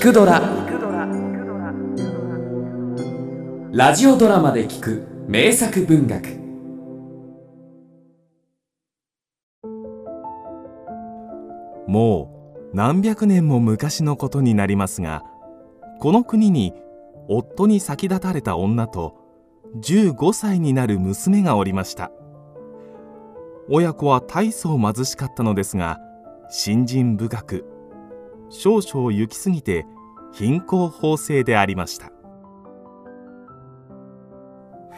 聞くドラ」ラジオドラマで聞く名作文学。もう何百年も昔のことになりますがこの国に夫に先立たれた女と15歳になる娘がおりました。親子は大層貧しかったのですが信心深く少々行き過ぎて貧困法制でありました。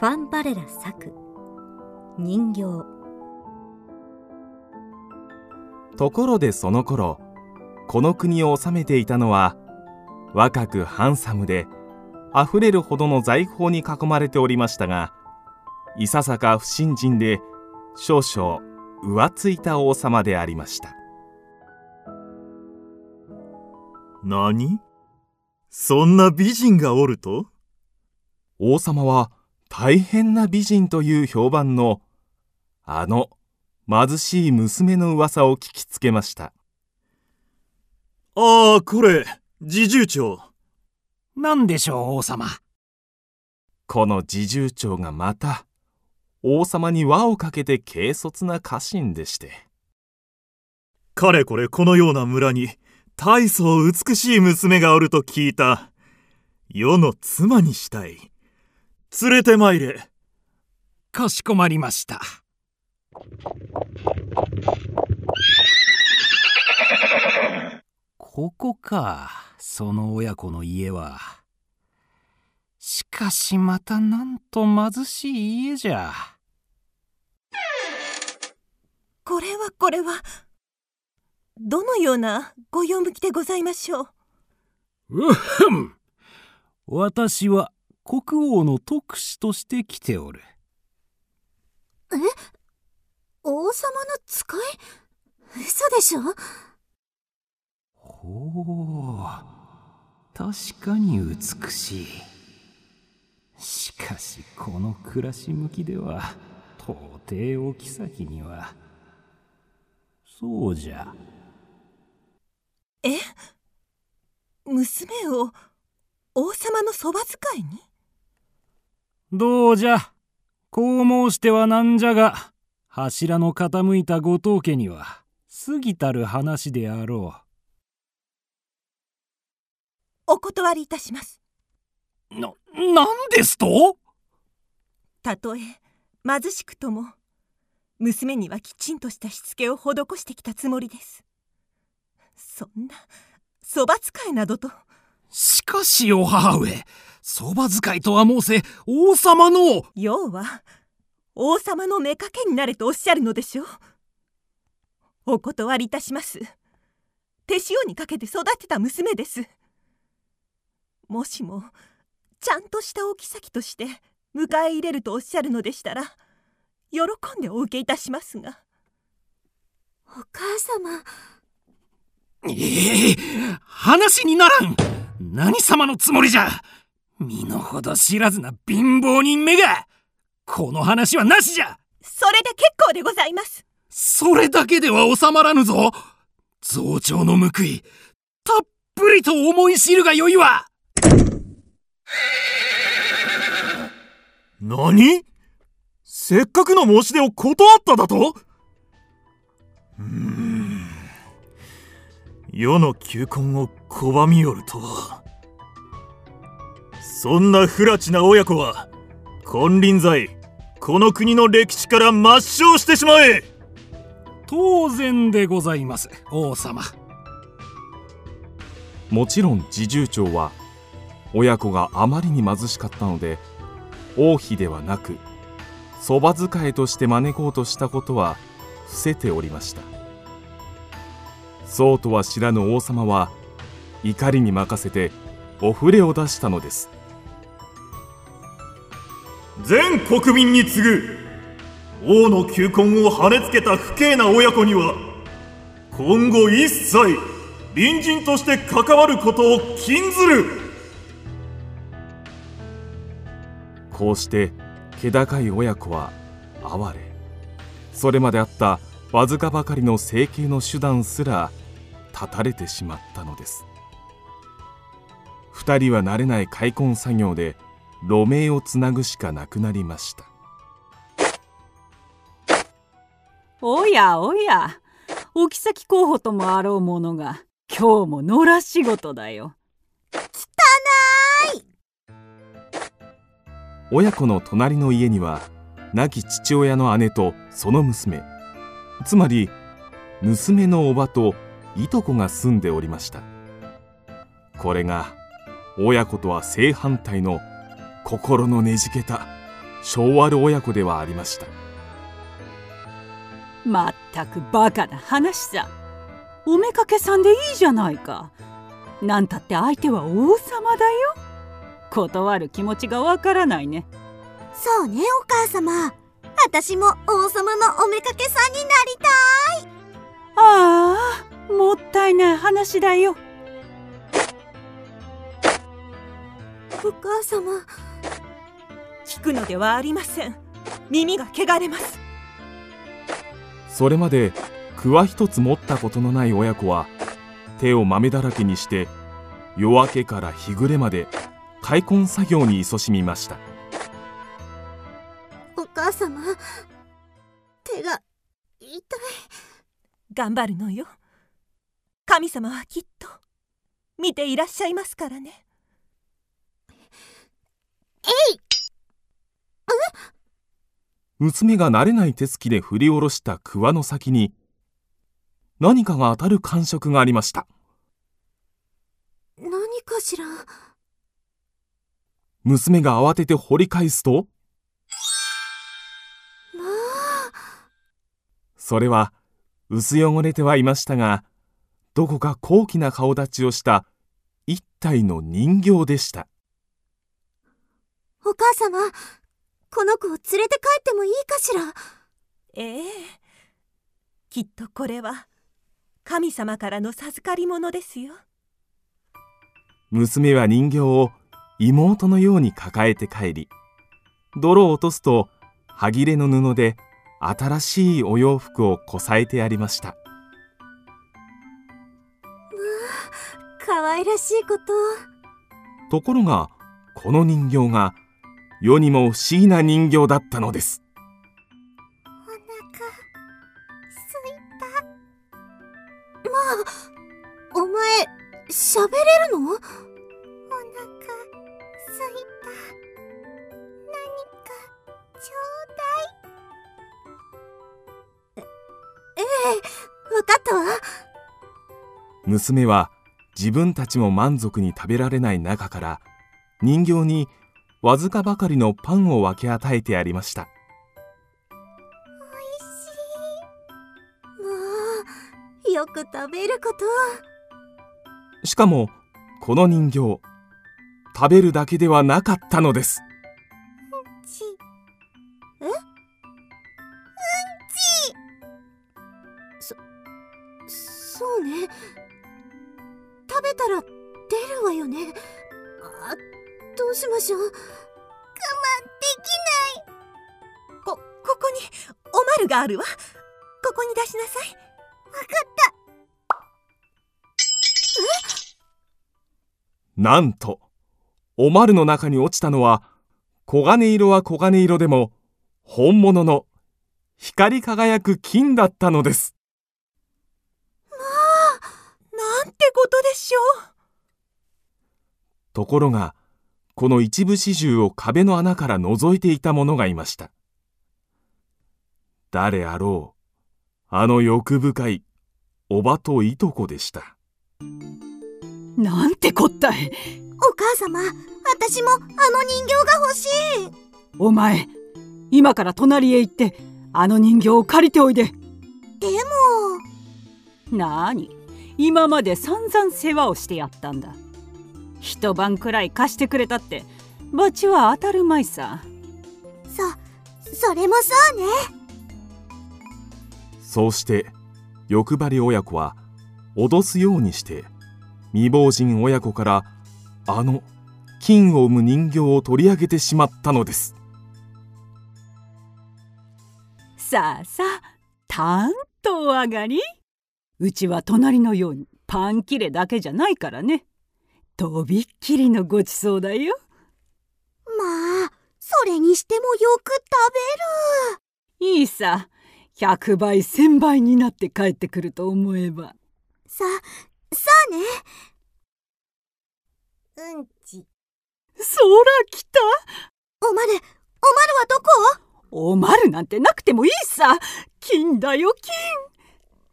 ファン・バレラ作人形。ところでその頃この国を治めていたのは若くハンサムであふれるほどの財宝に囲まれておりましたがいささか不信心で少々浮ついた王様でありました何？そんな美人がおると？王様は大変な美人という評判のあの貧しい娘の噂を聞きつけました。ああこれ侍従長何でしょう王様？この侍従長がまた王様に輪をかけて軽率な家臣でして。かれこれこのような村に大層美しい娘がおると聞いた。世の妻にしたい。連れてまいれ。かしこまりました。ここかその親子の家は。しかしまたなんと貧しい家じゃ。これはこれはどのようなご用向きでございましょう？うふん。私は国王の特使として来ておる。え？王様の使い？嘘でしょ？ほう確かに美しい。しかしこの暮らし向きでは到底お妃には。そうじゃえ娘を王様のそば使いに？どうじゃ。こう申してはなんじゃが柱の傾いた後藤家には過ぎたる話であろお断りいたします。うな何ですと？たとえ貧しくとも娘にはきちんとしたしつけを施してきたつもりです。そんなそば使いなどと。しかしお母上そば使いとは申せ王様の。要は王様の妾になれとおっしゃるのでしょう。お断りいたします。手塩にかけて育てた娘です。もしもちゃんとしたお妃として迎え入れるとおっしゃるのでしたら喜んでお受けいたしますが。お母様ええ話にならん。何様のつもりじゃ。身の程知らずな貧乏人めが。この話はなしじゃ。それで結構でございます。それだけでは収まらぬぞ。増長の報いたっぷりと思い知るがよいわ。何？せっかくの申し出を断っただと？うーん世の求婚を拒みよるとは。そんな不埒な親子は金輪際この国の歴史から抹消してしまえ。当然でございます王様。もちろん侍従長は親子があまりに貧しかったので王妃ではなくそば使いとして招こうとしたことは伏せておりましたそうとは知らぬ王様は怒りに任せてお触れを出したのです。全国民に次ぐ王の求婚を跳ねつけた不敬な親子には今後一切隣人として関わることを禁ずる。こうして気高い親子は哀れ。それまであったわずかばかりの整形の手段すら断たれてしまったのです。2人は慣れない開墾作業で路名をつなぐしかなくなりました。おやおや。お妃候補ともあろうものが今日も野良仕事だよ。親子の隣の家には亡き父親の姉とその娘。つまり娘のおばといとこが住んでおりました。これが親子とは正反対の心のねじけた性悪親子ではありました。まったくバカな話さおめかけさんでいいじゃないか。なんたって相手は王様だよ。断る気持ちがわからないね。そうねお母様。私も王様のおめかけさんになりたい。ああもったいない話だよ。お母様。聞くのではありません。耳が汚れます。それまで桑一つ持ったことのない親子は手を豆だらけにして夜明けから日暮れまで開墾作業に勤しみました。お母様。手が痛い。頑張るのよ神様はきっと見ていらっしゃいますからね。娘が慣れない手つきで振り下ろした桑の先に何かが当たる感触がありました。何かしら？娘が慌てて掘り返すとまあ。それは薄汚れてはいましたがどこか高貴な顔立ちをした一体の人形でした。お母様この子を連れて帰ってもいいかしら？ええ。きっとこれは神様からの授かり物ですよ。娘は人形を妹のように抱えて帰り泥を落とすと歯切れの布で新しいお洋服をこさえてやりました可愛らしいこと。ところがこの人形が世にも不思議な人形だったのです。お腹すいた。まあお前喋れるの？お腹すいた。何かちょうだい。えええわかったわ。娘は自分たちも満足に食べられない中から人形にわずかばかりのパンを分け与えてやりました。おいしい。もうよく食べること。しかもこの人形食べるだけではなかったのです。ち。え？うんち。そそうね食べたら出るわよね。あどうしましょう。我慢できない。こここにおまるがあるわ。ここに出しなさい。わかった。なんとおまるの中に落ちたのは黄金色は黄金色でも本物の光り輝く金だったのです。なんてことでしょうところがこの一部始終を壁の穴から覗いていた者がいました。誰あろうあの欲深いおばといとこでした。なんてこったい。お母様私もあの人形が欲しい。お前今から隣へ行ってあの人形を借りておいで。でも。なーに今まで散々世話をしてやったんだ一晩くらい貸してくれたって。罰は当たるまいさ。そそれもそうね。そうして欲張り親子は脅すようにして未亡人親子からあの金を生む人形を取り上げてしまったのです。さあさあたんとお上がり。うちは隣のようにパン切れだけじゃないからねとびっきりのごちそうだよ。まあそれにしてもよく食べる。いいさ。100倍1000倍になって帰ってくると思えば。ささあね。うんち。そら来た？おまるおまるはどこ？おまるなんてなくてもいいさ。金だよ金。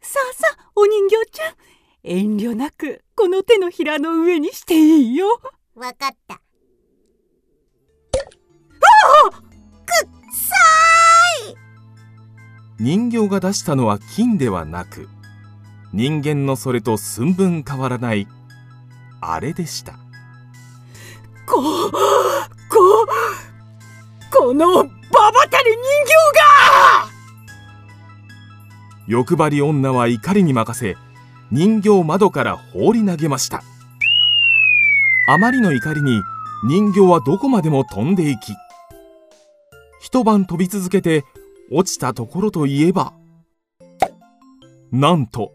さあさあお人形ちゃん遠慮なくこの手のひらの上にしていいよ。わかった。ああくっさーい。人形が出したのは金ではなく人間のそれと寸分変わらないあれでした。こここのババタリ人形が！欲張り女は怒りに任せ人形窓から放り投げました。あまりの怒りに人形はどこまでも飛んでいき一晩飛び続けて落ちたところといえばなんと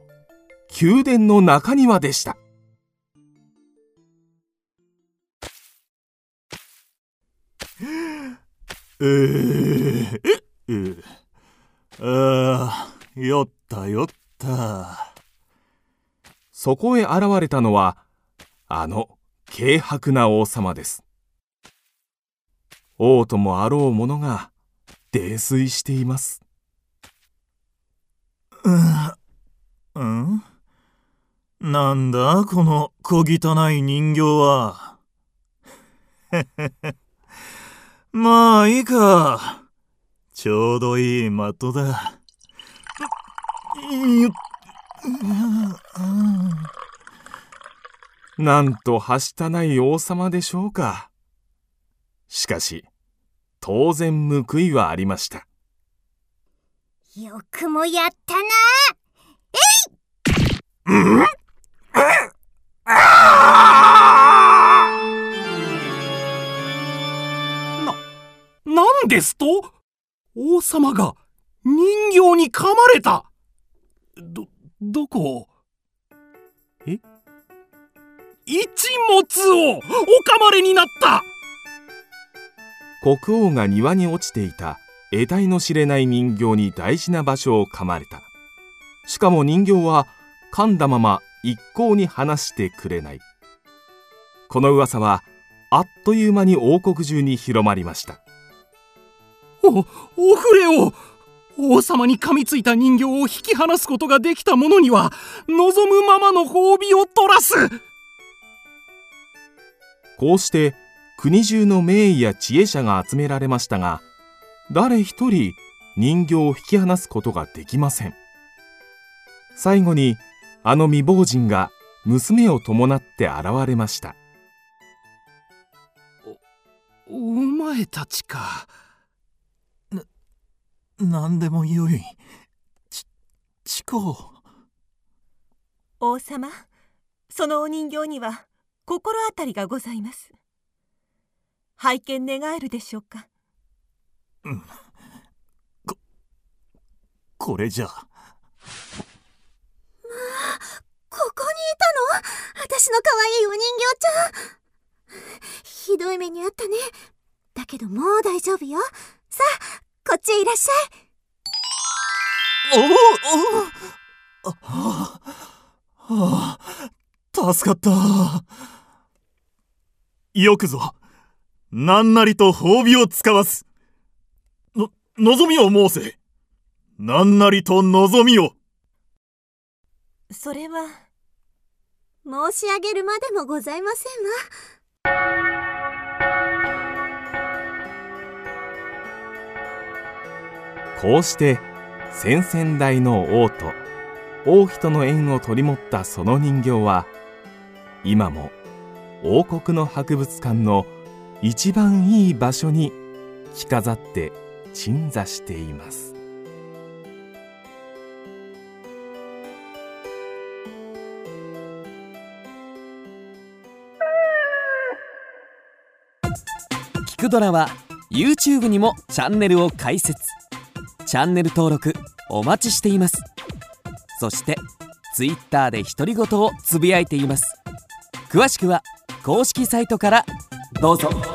宮殿の中庭でした。えー、えー、ああ酔った酔った。そこへ現れたのはあの軽薄な王様です。王ともあろう者が泥酔しています。うん？なんだこの小汚い人形は。まあいいか。ちょうどいい的だ。よっなんとはしたない王様でしょうか。しかし、当然報いはありました。よくもやったななんですと？王様が人形に噛まれた。ど、どこ？え？一物をおかまれになった国王が庭に落ちていた得体の知れない人形に大事な場所を噛まれた。しかも人形は噛んだまま一向に話してくれない。この噂はあっという間に王国中に広まりました。お、お触れを王様に噛みついた人形を引き離すことができた者には望むままの褒美を取らす。こうして国中の名医や知恵者が集められましたが誰一人人形を引き離すことができません。最後にあの未亡人が娘を伴って現れました。お前たちか何でもよい。ちチコ。王様そのお人形には心当たりがございます。拝見願えるでしょうか？これじゃ。ここにいたの？私の可愛いお人形ちゃん。ひどい目にあったね。だけどもう大丈夫よ。さあこっちへいらっしゃい。おおあ、はあ、助かった。よくぞ何なりと褒美を使わす。の望みを申せ。何なりと望みを。それは申し上げるまでもございませんわこうして先々代の王と王妃との縁を取り持ったその人形は今も王国の博物館の一番いい場所に着飾って鎮座しています。聞くドラは YouTube にもチャンネルを開設。チャンネル登録お待ちしています。そして Twitter で独り言をつぶやいています。詳しくは公式サイトからどうぞ。